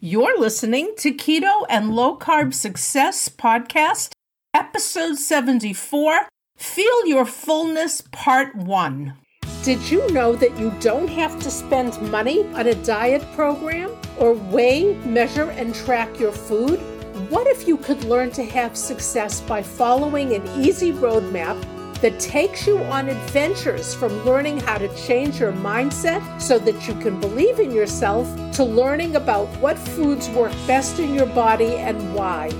You're listening to Keto and Low Carb Success Podcast, Episode 74 Feel Your Fullness, Part 1. Did you know that you don't have to spend money on a diet program or weigh, measure, and track your food? What if you could learn to have success by following an easy roadmap that takes you on adventures from learning how to change your mindset so that you can believe in yourself to learning about what foods work best in your body and why.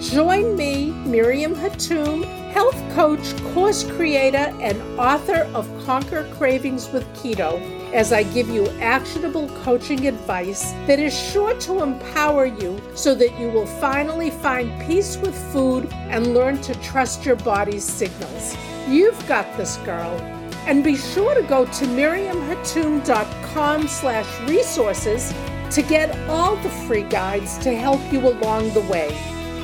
Join me, Miriam Hatoum, health coach, course creator, and author of Conquer Cravings with Keto, as I give you actionable coaching advice that is sure to empower you so that you will finally find peace with food and learn to trust your body's signals. You've got this, girl. And be sure to go to miriamhatoum.com slash resources to get all the free guides to help you along the way.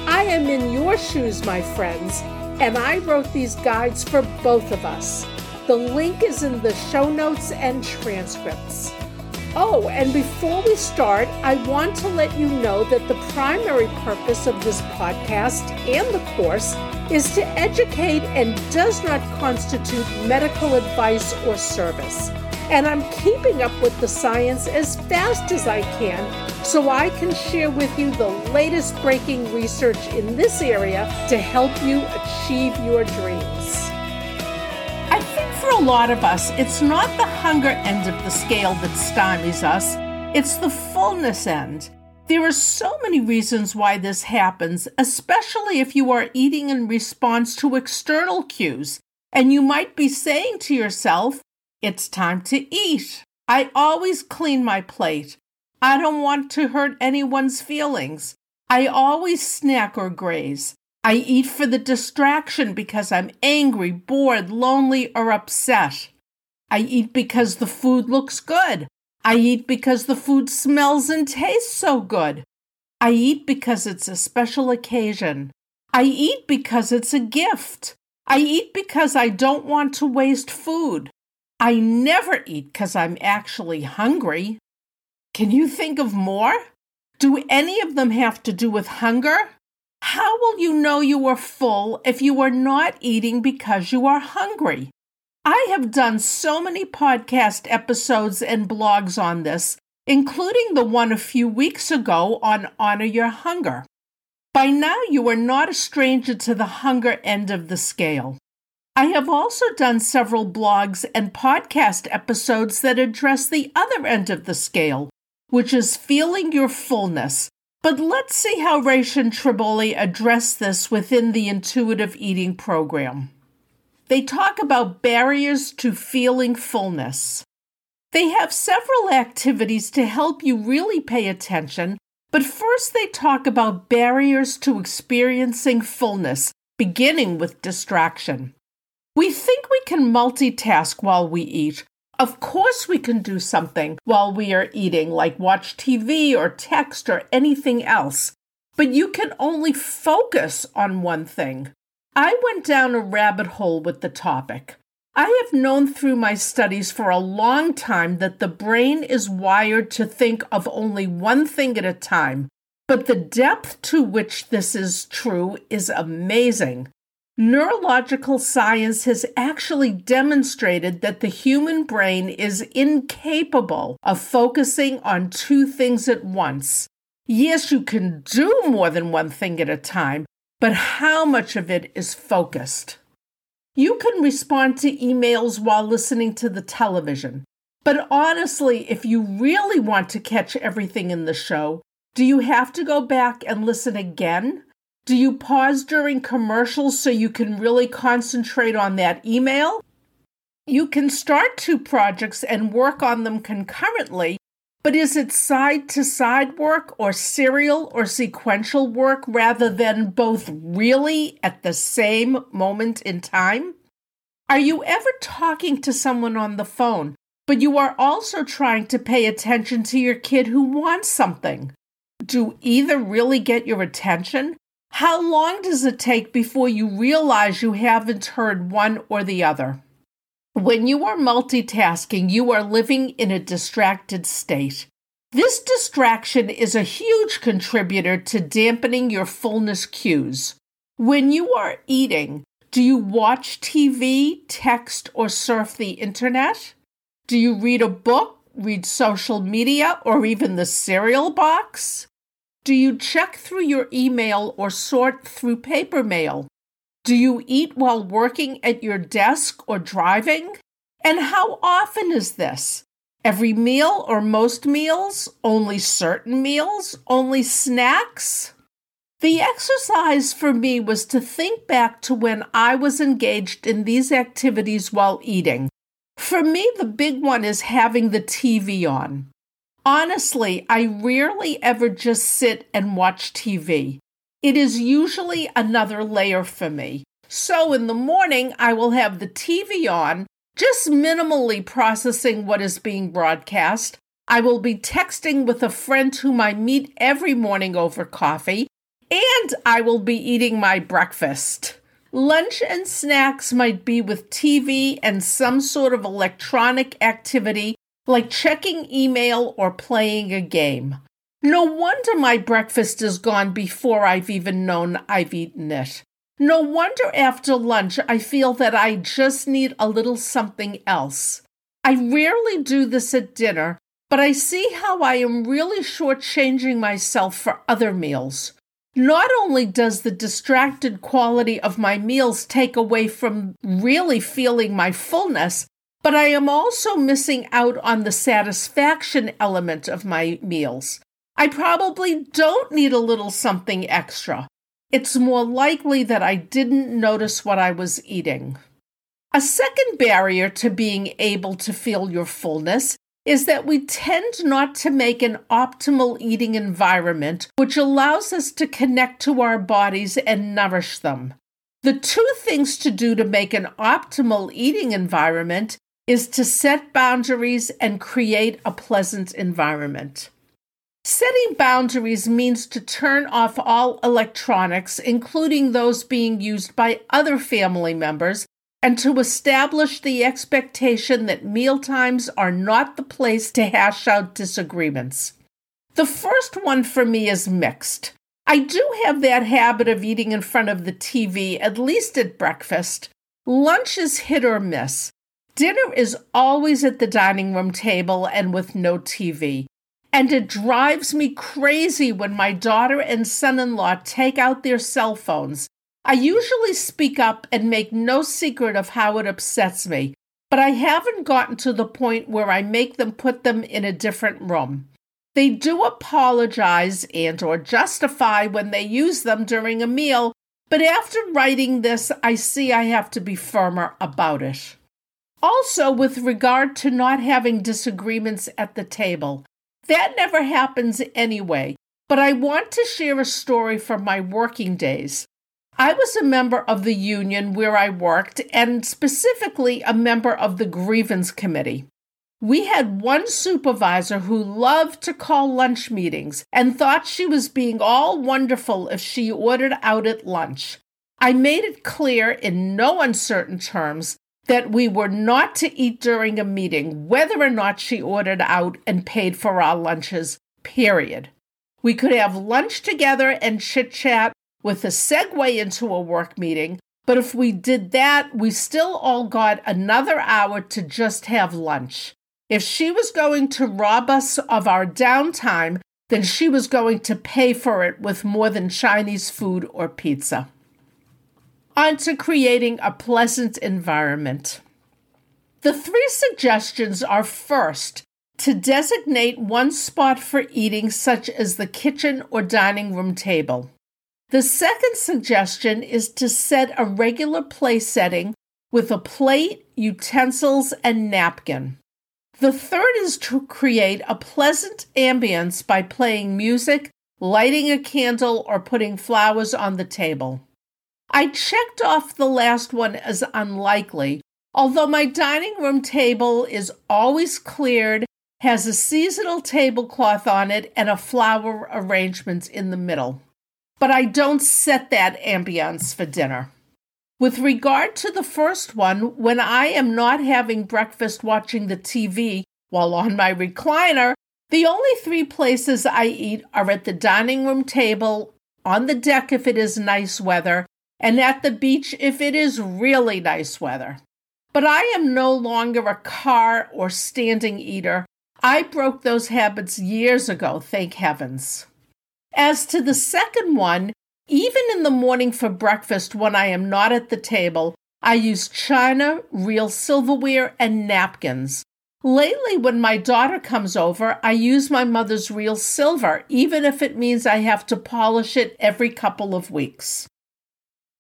I am in your shoes, my friends, and I wrote these guides for both of us. The link is in the show notes and transcripts. Oh, and before we start, I want to let you know that the primary purpose of this podcast and the course is to educate and does not constitute medical advice or service. And I'm keeping up with the science as fast as I can so I can share with you the latest breaking research in this area to help you achieve your dreams. For a lot of us, it's not the hunger end of the scale that stymies us, it's the fullness end. There are so many reasons why this happens, especially if you are eating in response to external cues, and you might be saying to yourself, It's time to eat. I always clean my plate. I don't want to hurt anyone's feelings. I always snack or graze. I eat for the distraction because I'm angry, bored, lonely, or upset. I eat because the food looks good. I eat because the food smells and tastes so good. I eat because it's a special occasion. I eat because it's a gift. I eat because I don't want to waste food. I never eat because I'm actually hungry. Can you think of more? Do any of them have to do with hunger? How will you know you are full if you are not eating because you are hungry? I have done so many podcast episodes and blogs on this, including the one a few weeks ago on Honor Your Hunger. By now, you are not a stranger to the hunger end of the scale. I have also done several blogs and podcast episodes that address the other end of the scale, which is feeling your fullness. But let's see how Resch and Tribole address this within the intuitive eating program. They talk about barriers to feeling fullness. They have several activities to help you really pay attention, but first they talk about barriers to experiencing fullness, beginning with distraction. We think we can multitask while we eat. Of course, we can do something while we are eating, like watch TV or text or anything else, but you can only focus on one thing. I went down a rabbit hole with the topic. I have known through my studies for a long time that the brain is wired to think of only one thing at a time, but the depth to which this is true is amazing. Neurological science has actually demonstrated that the human brain is incapable of focusing on two things at once. Yes, you can do more than one thing at a time, but how much of it is focused? You can respond to emails while listening to the television. But honestly, if you really want to catch everything in the show, do you have to go back and listen again? Do you pause during commercials so you can really concentrate on that email? You can start two projects and work on them concurrently, but is it side to side work or serial or sequential work rather than both really at the same moment in time? Are you ever talking to someone on the phone, but you are also trying to pay attention to your kid who wants something? Do either really get your attention? How long does it take before you realize you haven't heard one or the other? When you are multitasking, you are living in a distracted state. This distraction is a huge contributor to dampening your fullness cues. When you are eating, do you watch TV, text, or surf the internet? Do you read a book, read social media, or even the cereal box? Do you check through your email or sort through paper mail? Do you eat while working at your desk or driving? And how often is this? Every meal or most meals? Only certain meals? Only snacks? The exercise for me was to think back to when I was engaged in these activities while eating. For me, the big one is having the TV on. Honestly, I rarely ever just sit and watch TV. It is usually another layer for me. So in the morning, I will have the TV on, just minimally processing what is being broadcast. I will be texting with a friend whom I meet every morning over coffee, and I will be eating my breakfast. Lunch and snacks might be with TV and some sort of electronic activity like checking email or playing a game. No wonder my breakfast is gone before I've even known I've eaten it. No wonder after lunch I feel that I just need a little something else. I rarely do this at dinner, but I see how I am really shortchanging myself for other meals. Not only does the distracted quality of my meals take away from really feeling my fullness, but I am also missing out on the satisfaction element of my meals. I probably don't need a little something extra it's more likely that I didn't notice what I was eating. A second barrier to being able to feel your fullness is that we tend not to make an optimal eating environment which allows us to connect to our bodies and nourish them. The two things to do to make an optimal eating environment is to set boundaries and create a pleasant environment. Setting boundaries means to turn off all electronics, including those being used by other family members, and to establish the expectation that mealtimes are not the place to hash out disagreements. The first one for me is mixed. I do have that habit of eating in front of the TV, at least at breakfast. Lunch is hit or miss. Dinner is always at the dining room table and with no TV. And it drives me crazy when my daughter and son in law take out their cell phones. I usually speak up and make no secret of how it upsets me, but I haven't gotten to the point where I make them put them in a different room. They do apologize and or justify when they use them during a meal, but after writing this, I see I have to be firmer about it. Also, with regard to not having disagreements at the table, that never happens anyway, but I want to share a story from my working days. I was a member of the union where I worked, and specifically a member of the grievance committee. We had one supervisor who loved to call lunch meetings and thought she was being all wonderful if she ordered out at lunch. I made it clear in no uncertain terms that we were not to eat during a meeting, whether or not she ordered out and paid for our lunches, period. We could have lunch together and chit chat with a segue into a work meeting, but if we did that, we still all got another hour to just have lunch. If she was going to rob us of our downtime, then she was going to pay for it with more than Chinese food or pizza onto creating a pleasant environment. The three suggestions are first, to designate one spot for eating, such as the kitchen or dining room table. The second suggestion is to set a regular place setting with a plate, utensils, and napkin. The third is to create a pleasant ambience by playing music, lighting a candle, or putting flowers on the table. I checked off the last one as unlikely, although my dining room table is always cleared, has a seasonal tablecloth on it, and a flower arrangement in the middle. But I don't set that ambiance for dinner. With regard to the first one, when I am not having breakfast watching the TV while on my recliner, The only three places I eat are at the dining room table, on the deck if it is nice weather, and at the beach if it is really nice weather. But I am no longer a car or standing eater. I broke those habits years ago, thank heavens. As to the second one, even in the morning for breakfast when I am not at the table, I use china, real silverware, and napkins. Lately, when my daughter comes over, I use my mother's real silver, even if it means I have to polish it every couple of weeks.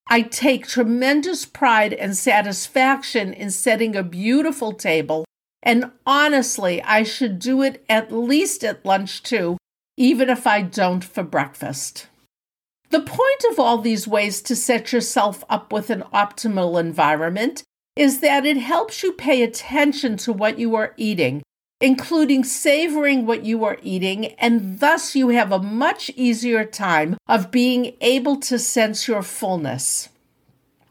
I take tremendous pride and satisfaction in setting a beautiful table, and honestly, I should do it at least at lunch too, even if I don't for breakfast. The point of all these ways to set yourself up with an optimal environment is that it helps you pay attention to what you are eating, including savoring what you are eating, and thus you have a much easier time of being able to sense your fullness.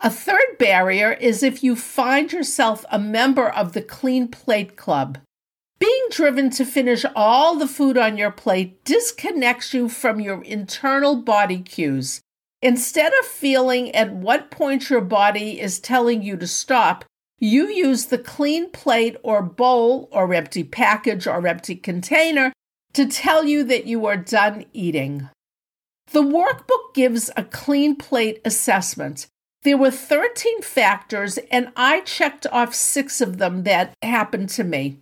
A third barrier is if you find yourself a member of the Clean Plate Club. Being driven to finish all the food on your plate disconnects you from your internal body cues. Instead of feeling at what point your body is telling you to stop, you use the clean plate or bowl or empty package or empty container to tell you that you are done eating. The workbook gives a clean plate assessment. There were 13 factors, and I checked off six of them that happened to me.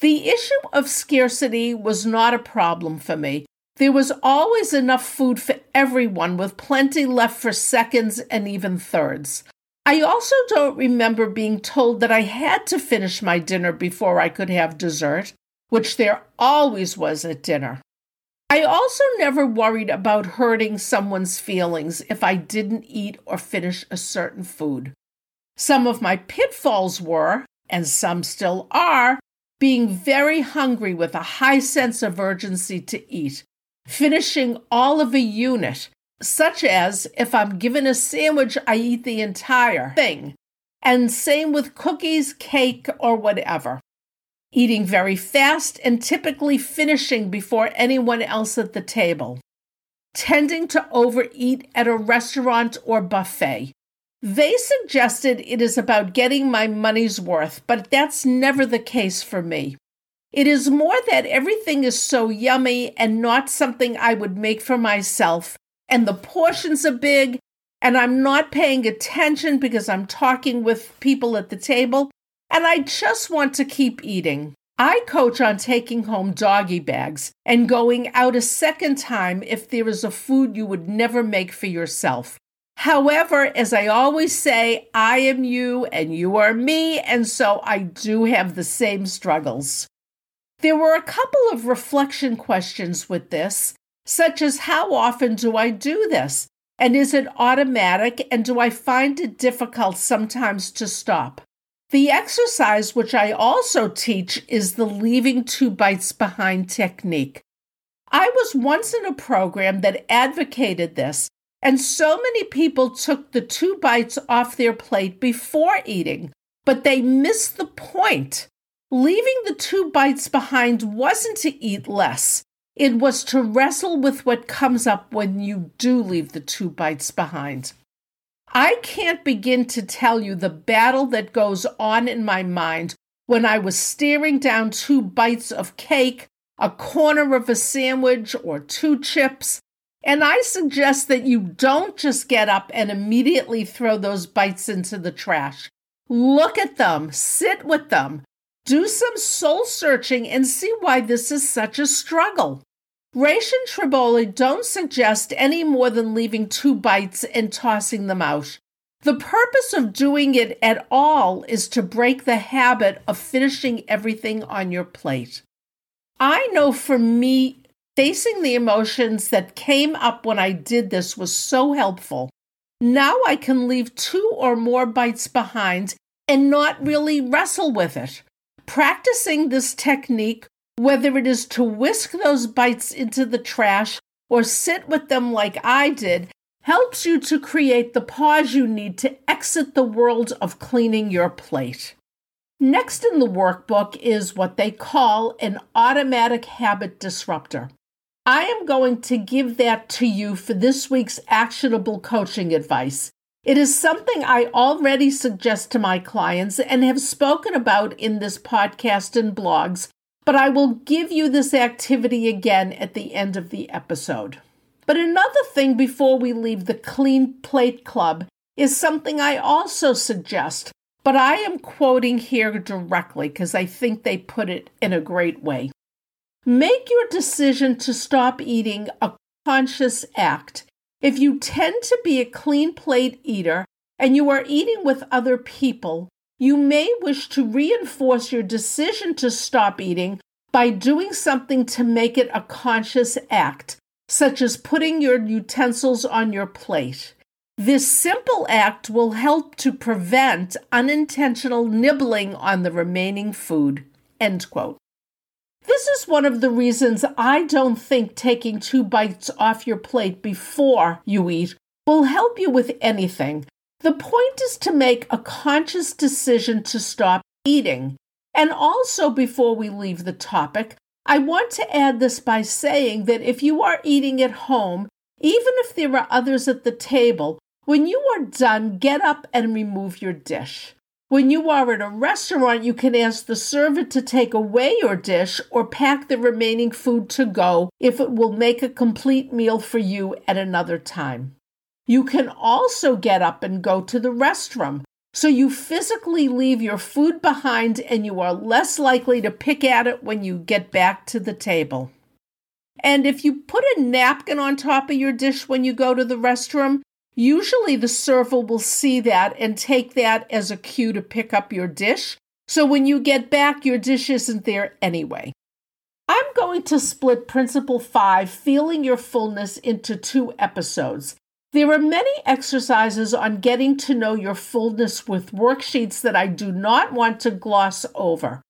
The issue of scarcity was not a problem for me. There was always enough food for everyone, with plenty left for seconds and even thirds. I also don't remember being told that I had to finish my dinner before I could have dessert, which there always was at dinner. I also never worried about hurting someone's feelings if I didn't eat or finish a certain food. Some of my pitfalls were, and some still are, being very hungry with a high sense of urgency to eat, finishing all of a unit, such as if I'm given a sandwich, I eat the entire thing, and same with cookies, cake, or whatever. Eating very fast and typically finishing before anyone else at the table. Tending to overeat at a restaurant or buffet. They suggested it is about getting my money's worth, but that's never the case for me. It is more that everything is so yummy and not something I would make for myself, and the portions are big, and I'm not paying attention because I'm talking with people at the table, and I just want to keep eating. I coach on taking home doggy bags and going out a second time if there is a food you would never make for yourself. However, as I always say, I am you and you are me, and so I do have the same struggles. There were a couple of reflection questions with this, such as how often do I do this? And is it automatic? And do I find it difficult sometimes to stop? The exercise, which I also teach, is the leaving two bites behind technique. I was once in a program that advocated this, and so many people took the two bites off their plate before eating, but they missed the point. Leaving the two bites behind wasn't to eat less, it was to wrestle with what comes up when you do leave the two bites behind. I can't begin to tell you the battle that goes on in my mind when I was staring down two bites of cake, a corner of a sandwich, or two chips, and I suggest that you don't just get up and immediately throw those bites into the trash. Look at them, sit with them, do some soul searching, and see why this is such a struggle. Resch and Tribole don't suggest any more than leaving two bites and tossing them out. The purpose of doing it at all is to break the habit of finishing everything on your plate. I know for me, Facing the emotions that came up when I did this was so helpful. Now I can leave two or more bites behind and not really wrestle with it. Practicing this technique, whether it is to whisk those bites into the trash or sit with them like I did, helps you to create the pause you need to exit the world of cleaning your plate. Next in the workbook is what they call an automatic habit disruptor. I am going to give that to you for this week's actionable coaching advice. It is something I already suggest to my clients and have spoken about in this podcast and blogs, but I will give you this activity again at the end of the episode. But another thing before we leave the Clean Plate Club is something I also suggest, but I am quoting here directly because I think they put it in a great way. Make your decision to stop eating a conscious act. If you tend to be a clean plate eater and you are eating with other people, you may wish to reinforce your decision to stop eating by doing something to make it a conscious act, such as putting your utensils on your plate. This simple act will help to prevent unintentional nibbling on the remaining food. End quote. This is one of the reasons I don't think taking two bites off your plate before you eat will help you with anything. The point is to make a conscious decision to stop eating. And also, before we leave the topic, I want to add this by saying that if you are eating at home, even if there are others at the table, when you are done, get up and remove your dish. When you are at a restaurant, you can ask the server to take away your dish or pack the remaining food to go if it will make a complete meal for you at another time. You can also get up and go to the restroom, so you physically leave your food behind and you are less likely to pick at it when you get back to the table. And if you put a napkin on top of your dish when you go to the restroom, Usually, the server will see that and take that as a cue to pick up your dish. So when you get back, your dish isn't there anyway. I'm going to split Principle 5, Feeling Your Fullness, into two episodes. There are many exercises on getting to know your fullness with worksheets that I do not want to gloss over.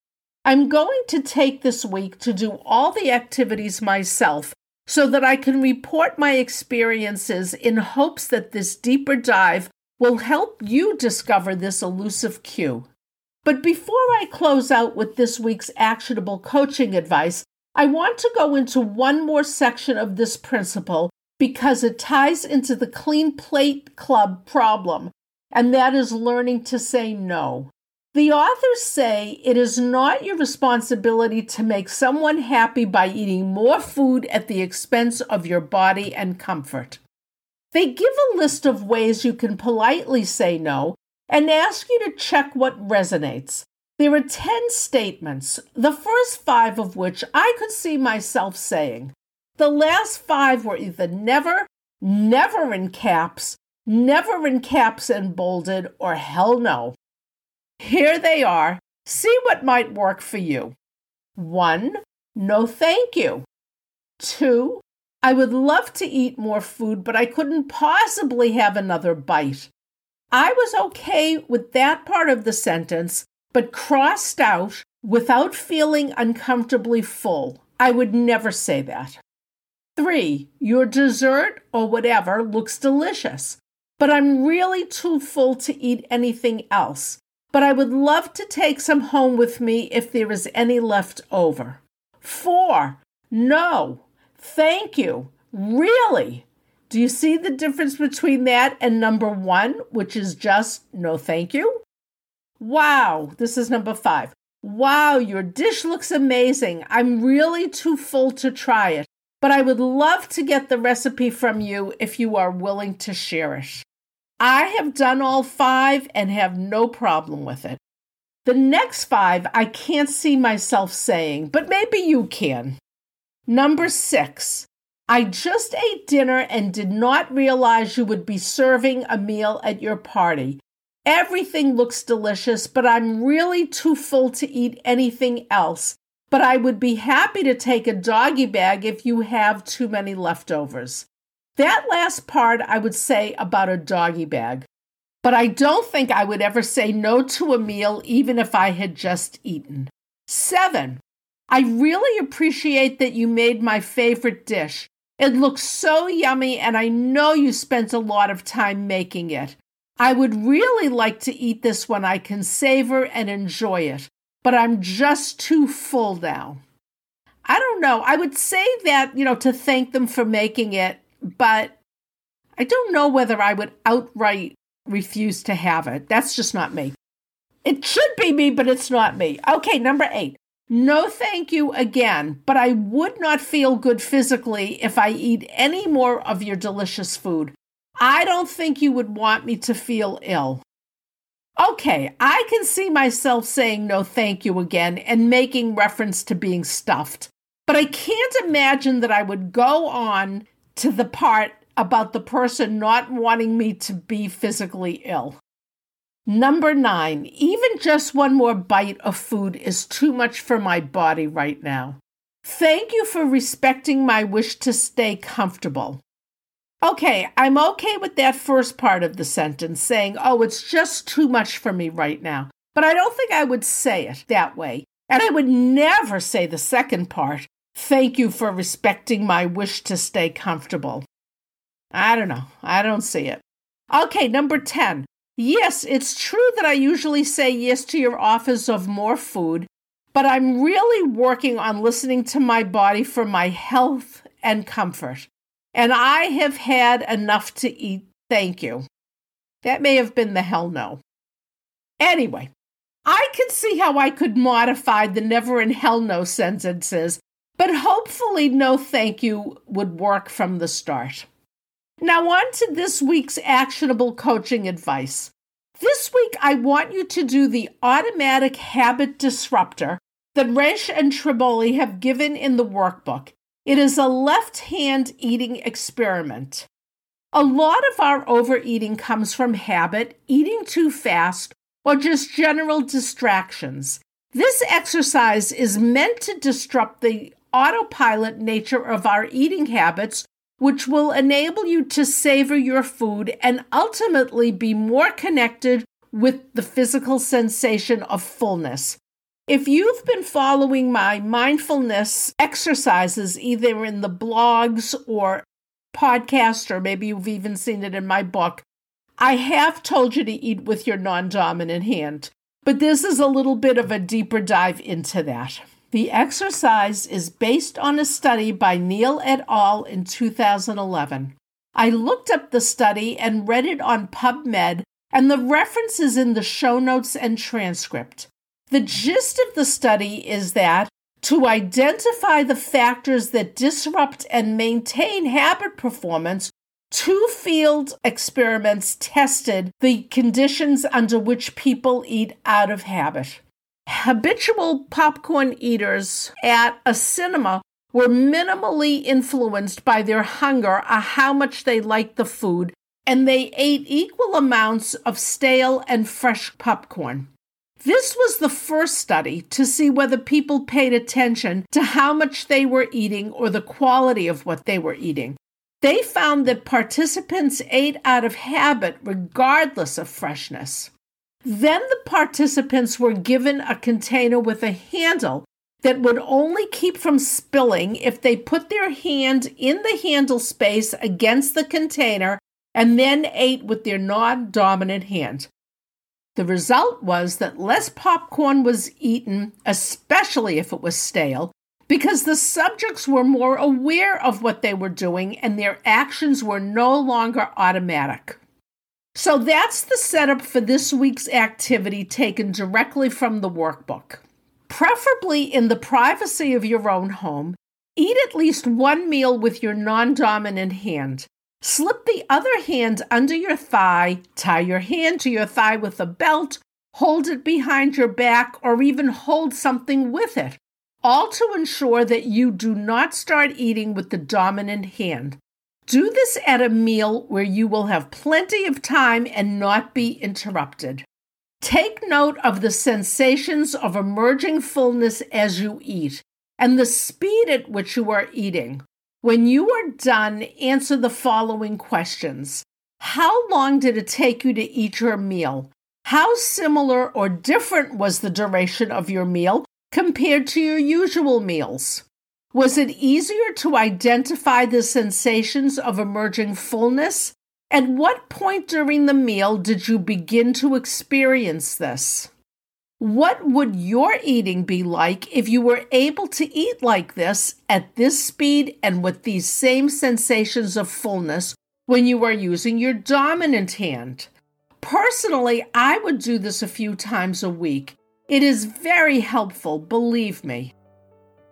I'm going to take this week to do all the activities myself so that I can report my experiences in hopes that this deeper dive will help you discover this elusive cue. But before I close out with this week's actionable coaching advice, I want to go into one more section of this principle because it ties into the Clean Plate Club problem, and that is learning to say no. The authors say it is not your responsibility to make someone happy by eating more food at the expense of your body and comfort. They give a list of ways you can politely say no and ask you to check what resonates. There are 10 statements, the first five of which I could see myself saying. The last five were either never, never in caps, never in caps and bolded, or hell no. Here they are. See what might work for you. One, no thank you. Two, I would love to eat more food, but I couldn't possibly have another bite. I was okay with that part of the sentence, but crossed out without feeling uncomfortably full. I would never say that. Three, your dessert or whatever looks delicious, but I'm really too full to eat anything else but I would love to take some home with me if there is any left over. Four, no, thank you. Really? Do you see the difference between that and number one, which is just no thank you? Wow, this is number five. Wow, your dish looks amazing. I'm really too full to try it, but I would love to get the recipe from you if you are willing to share it. I have done all five and have no problem with it. The next five I can't see myself saying, but maybe you can. Number six, I just ate dinner and did not realize you would be serving a meal at your party. Everything looks delicious, but I'm really too full to eat anything else. But I would be happy to take a doggy bag if you have too many leftovers. That last part I would say about a doggy bag. But I don't think I would ever say no to a meal even if I had just eaten. Seven, I really appreciate that you made my favorite dish. It looks so yummy, and I know you spent a lot of time making it. I would really like to eat this when I can savor and enjoy it, but I'm just too full now. I don't know. I would say that, you know, to thank them for making it, but I don't know whether I would outright refuse to have it. That's just not me. It should be me, but it's not me. Okay, number eight. No, thank you again, but I would not feel good physically if I eat any more of your delicious food. I don't think you would want me to feel ill. Okay, I can see myself saying no thank you again and making reference to being stuffed, but I can't imagine that I would go on to the part about the person not wanting me to be physically ill. Number nine, even just one more bite of food is too much for my body right now. Thank you for respecting my wish to stay comfortable. Okay, I'm okay with that first part of the sentence saying, oh, it's just too much for me right now. But I don't think I would say it that way. And I would never say the second part, thank you for respecting my wish to stay comfortable. I don't know. I don't see it. Okay, number 10. Yes, it's true that I usually say yes to your offers of more food, but I'm really working on listening to my body for my health and comfort. And I have had enough to eat. Thank you. That may have been the hell no. Anyway, I can see how I could modify the never in hell no sentences, but hopefully, no thank you would work from the start. Now, on to this week's actionable coaching advice. This week, I want you to do the automatic habit disruptor that Resch and Tribole have given in the workbook. It is a left hand eating experiment. A lot of our overeating comes from habit, eating too fast, or just general distractions. This exercise is meant to disrupt the autopilot nature of our eating habits which will enable you to savor your food and ultimately be more connected with the physical sensation of fullness. If you've been following my mindfulness exercises, either in the blogs or podcast, or maybe you've even seen it in my book, I have told you to eat with your non dominant hand. But this is a little bit of a deeper dive into that. The exercise is based on a study by Neal et al. in 2011. I looked up the study and read it on PubMed, and the reference is in the show notes and transcript. The gist of the study is that to identify the factors that disrupt and maintain habit performance, two field experiments tested the conditions under which people eat out of habit habitual popcorn eaters at a cinema were minimally influenced by their hunger or how much they liked the food, and they ate equal amounts of stale and fresh popcorn. This was the first study to see whether people paid attention to how much they were eating or the quality of what they were eating. They found that participants ate out of habit regardless of freshness. Then the participants were given a container with a handle that would only keep from spilling if they put their hand in the handle space against the container and then ate with their non dominant hand. The result was that less popcorn was eaten, especially if it was stale, because the subjects were more aware of what they were doing and their actions were no longer automatic. So that's the setup for this week's activity taken directly from the workbook. Preferably in the privacy of your own home, eat at least one meal with your non dominant hand. Slip the other hand under your thigh, tie your hand to your thigh with a belt, hold it behind your back, or even hold something with it, all to ensure that you do not start eating with the dominant hand. Do this at a meal where you will have plenty of time and not be interrupted. Take note of the sensations of emerging fullness as you eat and the speed at which you are eating. When you are done, answer the following questions How long did it take you to eat your meal? How similar or different was the duration of your meal compared to your usual meals? Was it easier to identify the sensations of emerging fullness, At what point during the meal did you begin to experience this? What would your eating be like if you were able to eat like this at this speed and with these same sensations of fullness when you are using your dominant hand? Personally, I would do this a few times a week. It is very helpful, believe me.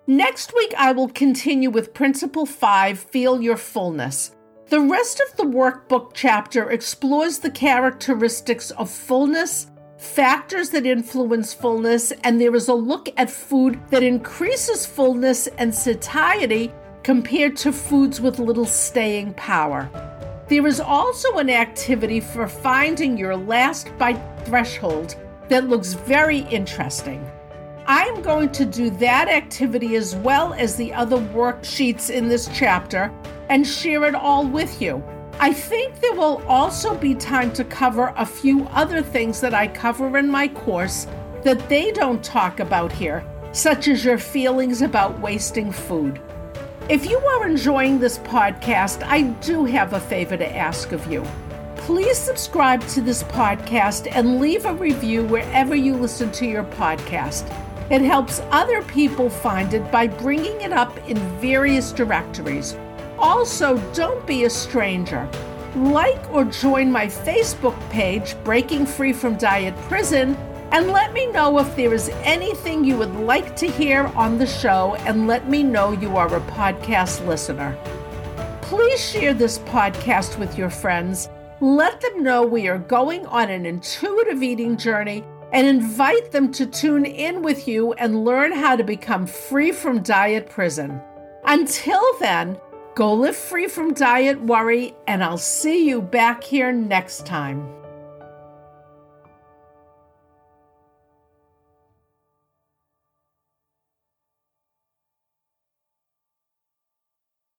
Next week, I will continue with Principle 5 Feel Your Fullness. The rest of the workbook chapter explores the characteristics of fullness factors that influence fullness, and there is a look at food that increases fullness and satiety compared to foods with little staying power. There is also an activity for finding your last bite threshold that looks very interesting. I am going to do that activity as well as the other worksheets in this chapter and share it all with you. I think there will also be time to cover a few other things that I cover in my course that they don't talk about here, such as your feelings about wasting food. If you are enjoying this podcast, I do have a favor to ask of you. Please subscribe to this podcast and leave a review wherever you listen to your podcast. It helps other people find it by bringing it up in various directories also, don't be a stranger. Like or join my Facebook page, Breaking Free from Diet Prison, and let me know if there is anything you would like to hear on the show, and let me know you are a podcast listener. Please share this podcast with your friends. Let them know we are going on an intuitive eating journey and invite them to tune in with you and learn how to become free from diet prison. Until then, Go live free from diet worry, and I'll see you back here next time.